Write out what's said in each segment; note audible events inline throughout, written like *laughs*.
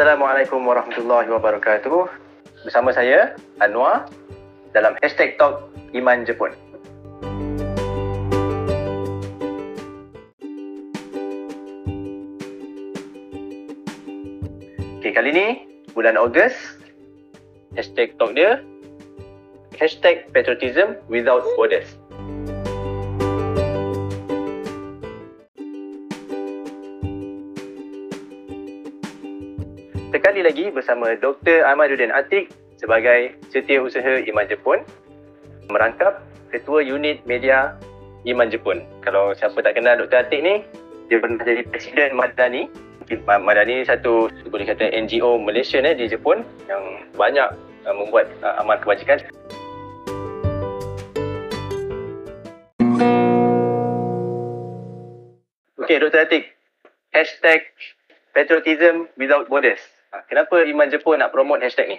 Assalamualaikum warahmatullahi wabarakatuh. Bersama saya Anwar dalam Hashtag Talk Iman Jepun. Okay, kali ni bulan Ogos Hashtag Talk dia Hashtag Patriotism Without Borders. Lagi bersama Dr. Ahmaduddin Atik sebagai Setiausaha Iman Jepun merangkap Ketua Unit Media Iman Jepun. Kalau siapa tak kenal Dr. Atik ni, dia pernah jadi Presiden Madani. Madani ni satu boleh kata NGO Malaysia eh, di Jepun yang banyak uh, membuat uh, amal kebajikan. Okey, Dr. Atik. Hashtag Patriotism Without Borders. Ha, Kenapa Iman Jepun nak promote hashtag ni?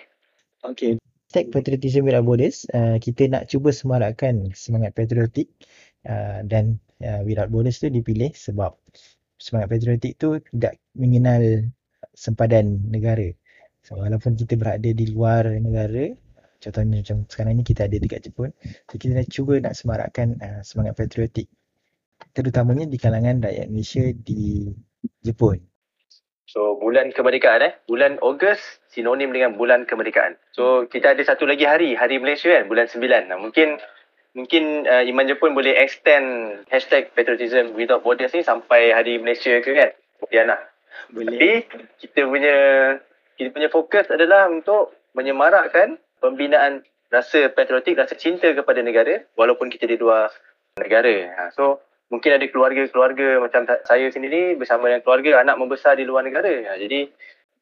Okay. Hashtag Patriotism Without Borders, uh, kita nak cuba semarakkan semangat patriotik uh, dan uh, Without Borders tu dipilih sebab semangat patriotik tu tidak mengenal sempadan negara. So, walaupun kita berada di luar negara, contohnya macam sekarang ni kita ada dekat Jepun, so kita nak cuba nak semarakkan uh, semangat patriotik terutamanya di kalangan rakyat Malaysia di Jepun. So bulan kemerdekaan eh. Bulan Ogos sinonim dengan bulan kemerdekaan. So kita ada satu lagi hari, hari Malaysia kan, bulan 9. Nah, mungkin mungkin uh, Iman Jepun boleh extend hashtag patriotism without borders ni sampai hari Malaysia ke kan? Diana. Boleh. Tapi kita punya kita punya fokus adalah untuk menyemarakkan pembinaan rasa patriotik, rasa cinta kepada negara walaupun kita di luar negara. Ha, so mungkin ada keluarga-keluarga macam saya sendiri bersama dengan keluarga anak membesar di luar negara. Ha, jadi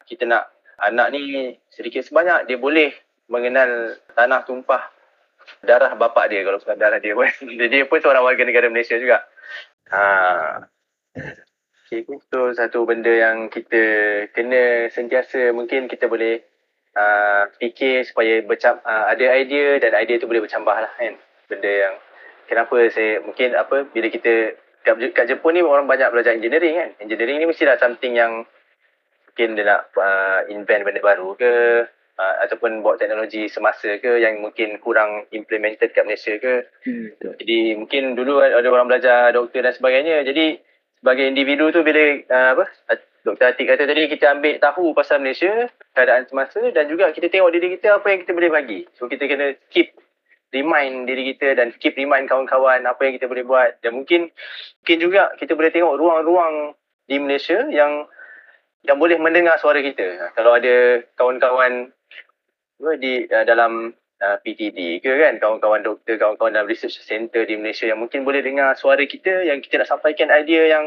kita nak anak ni sedikit sebanyak dia boleh mengenal tanah tumpah darah bapak dia kalau bukan darah dia pun. Jadi *laughs* dia pun seorang warga negara Malaysia juga. Ha. Okay, itu satu benda yang kita kena sentiasa mungkin kita boleh uh, fikir supaya bercam, uh, ada idea dan idea tu boleh bercambah lah kan. Benda yang kenapa saya mungkin apa bila kita kat, kat Jepun ni orang banyak belajar engineering kan. Engineering ni mestilah something yang mungkin dia nak uh, invent benda baru ke uh, ataupun buat teknologi semasa ke yang mungkin kurang implemented kat Malaysia ke. Hmm. Jadi mungkin dulu ada orang belajar doktor dan sebagainya. Jadi sebagai individu tu bila uh, apa Dr. Atik kata tadi kita ambil tahu pasal Malaysia, keadaan semasa dan juga kita tengok diri kita apa yang kita boleh bagi. So kita kena keep remind diri kita dan keep remind kawan-kawan apa yang kita boleh buat dan mungkin mungkin juga kita boleh tengok ruang-ruang di Malaysia yang yang boleh mendengar suara kita. Kalau ada kawan-kawan di uh, dalam uh, PTD ke kan kawan-kawan doktor, kawan-kawan dalam research center di Malaysia yang mungkin boleh dengar suara kita yang kita nak sampaikan idea yang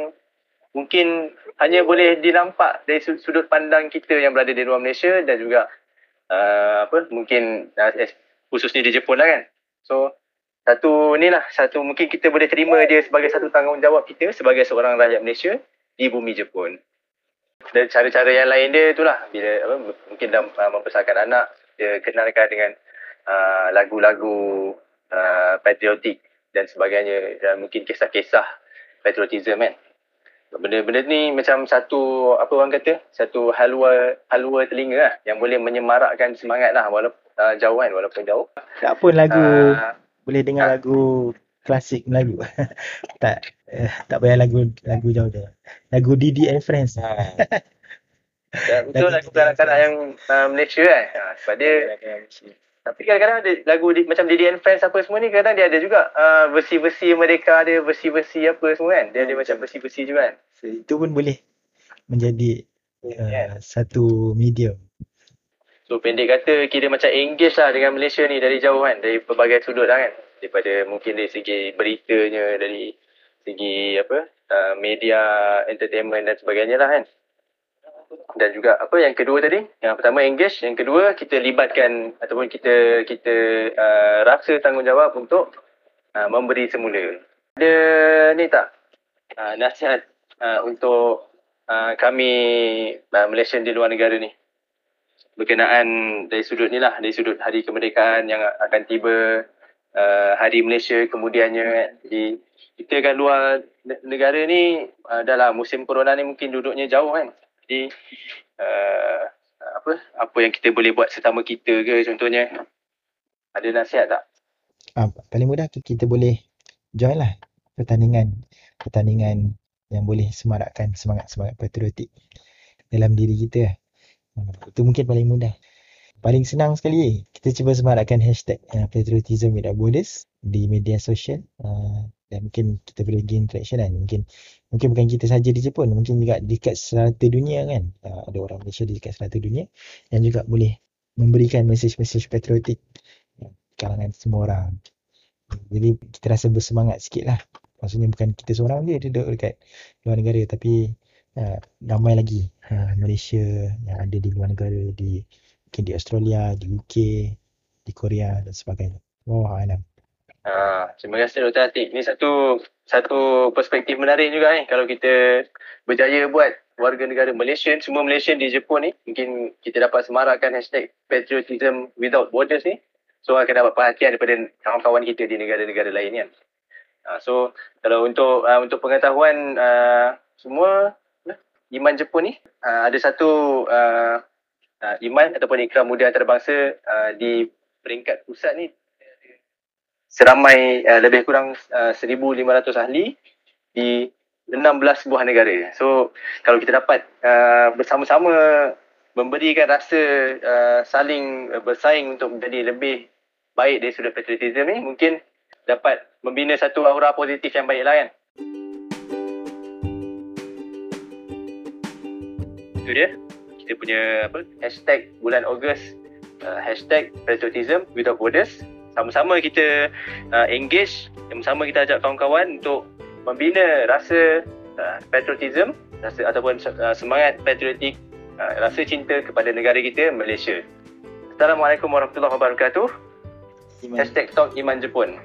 mungkin hanya boleh dinampak dari su- sudut pandang kita yang berada di luar Malaysia dan juga uh, apa mungkin uh, khususnya di Jepun lah kan. So satu ni lah. Satu mungkin kita boleh terima dia sebagai satu tanggungjawab kita sebagai seorang rakyat Malaysia di bumi Jepun. Dan cara-cara yang lain dia itulah bila apa, mungkin dalam uh, membesarkan anak dia kenalkan dengan uh, lagu-lagu uh, patriotik dan sebagainya. Dan mungkin kisah-kisah patriotism kan. Benda-benda ni macam satu apa orang kata? Satu halwa halwa telinga lah yang boleh menyemarakkan semangat lah. Walaupun uh, jauh kan walaupun jauh. Tak pun lagu Uh, boleh dengar ah. lagu klasik Melayu. *laughs* tak eh, tak payah lagu lagu jauh je. Lagu Didi and Friends. ha. Dan itu Lagu lagu kanak-kanak yang uh, Malaysia kan. Ha, sebab dia Tapi kadang-kadang ada lagu di, macam Didi and Friends apa semua ni kadang dia ada juga uh, versi-versi mereka ada versi-versi apa semua kan. Dia ada macam versi-versi juga kan. So, itu pun boleh menjadi uh, satu medium. So pendek kata kira macam engage lah dengan Malaysia ni dari jauh kan. Dari pelbagai sudut lah kan. Daripada mungkin dari segi beritanya, dari segi apa uh, media, entertainment dan sebagainya lah kan. Dan juga apa yang kedua tadi, yang pertama engage, yang kedua kita libatkan ataupun kita kita uh, rasa tanggungjawab untuk uh, memberi semula. Ada ni tak uh, nasihat uh, untuk uh, kami uh, Malaysian di luar negara ni? Berkenaan dari sudut ni lah, dari sudut hari kemerdekaan yang akan tiba, uh, hari Malaysia kemudiannya kan. Jadi kita kat luar ne- negara ni uh, dah lah musim corona ni mungkin duduknya jauh kan. Jadi uh, apa apa yang kita boleh buat sesama kita ke contohnya. Ada nasihat tak? Ah, paling mudah kita boleh join lah pertandingan pertandingan yang boleh semarakkan semangat-semangat patriotik dalam diri kita. Ah, Itu mungkin paling mudah. Paling senang sekali kita cuba semarakkan hashtag uh, patriotism without borders di media sosial uh, dan mungkin kita boleh gain traction kan. Mungkin mungkin bukan kita saja di Jepun, mungkin juga dekat serata dunia kan. Uh, ada orang Malaysia di dekat serata dunia yang juga boleh memberikan mesej-mesej patriotik uh, kalangan semua orang. Jadi kita rasa bersemangat sikit lah. Maksudnya bukan kita seorang je duduk dekat luar negara tapi uh, ramai lagi uh, Malaysia yang ada di luar negara di mungkin di Australia, di UK, di Korea dan sebagainya. Wallahu alam. Ah, terima kasih Dr. Atik. Ini satu satu perspektif menarik juga ni kalau kita berjaya buat warga negara Malaysian, semua Malaysian di Jepun ni, mungkin kita dapat semarakkan hashtag patriotism without borders ni. So akan dapat perhatian daripada kawan-kawan kita di negara-negara lain kan. Ah, so kalau untuk uh, untuk pengetahuan uh, semua Iman Jepun ni uh, ada satu uh, uh, Iman ataupun Ikram Muda Antarabangsa uh, di peringkat pusat ni seramai uh, lebih kurang uh, 1,500 ahli di 16 buah negara. So kalau kita dapat uh, bersama-sama memberikan rasa uh, saling uh, bersaing untuk menjadi lebih baik dari sudut patriotism ni mungkin dapat membina satu aura positif yang baik lah kan. Itu dia. Kita punya apa? Hashtag bulan Ogos. Uh, hashtag patriotism without borders. Sama-sama kita uh, engage. Sama-sama kita ajak kawan-kawan untuk membina rasa uh, patriotism. Rasa ataupun uh, semangat patriotik uh, rasa cinta kepada negara kita Malaysia. Assalamualaikum warahmatullahi wabarakatuh. Iman. Hashtag Talk Iman Jepun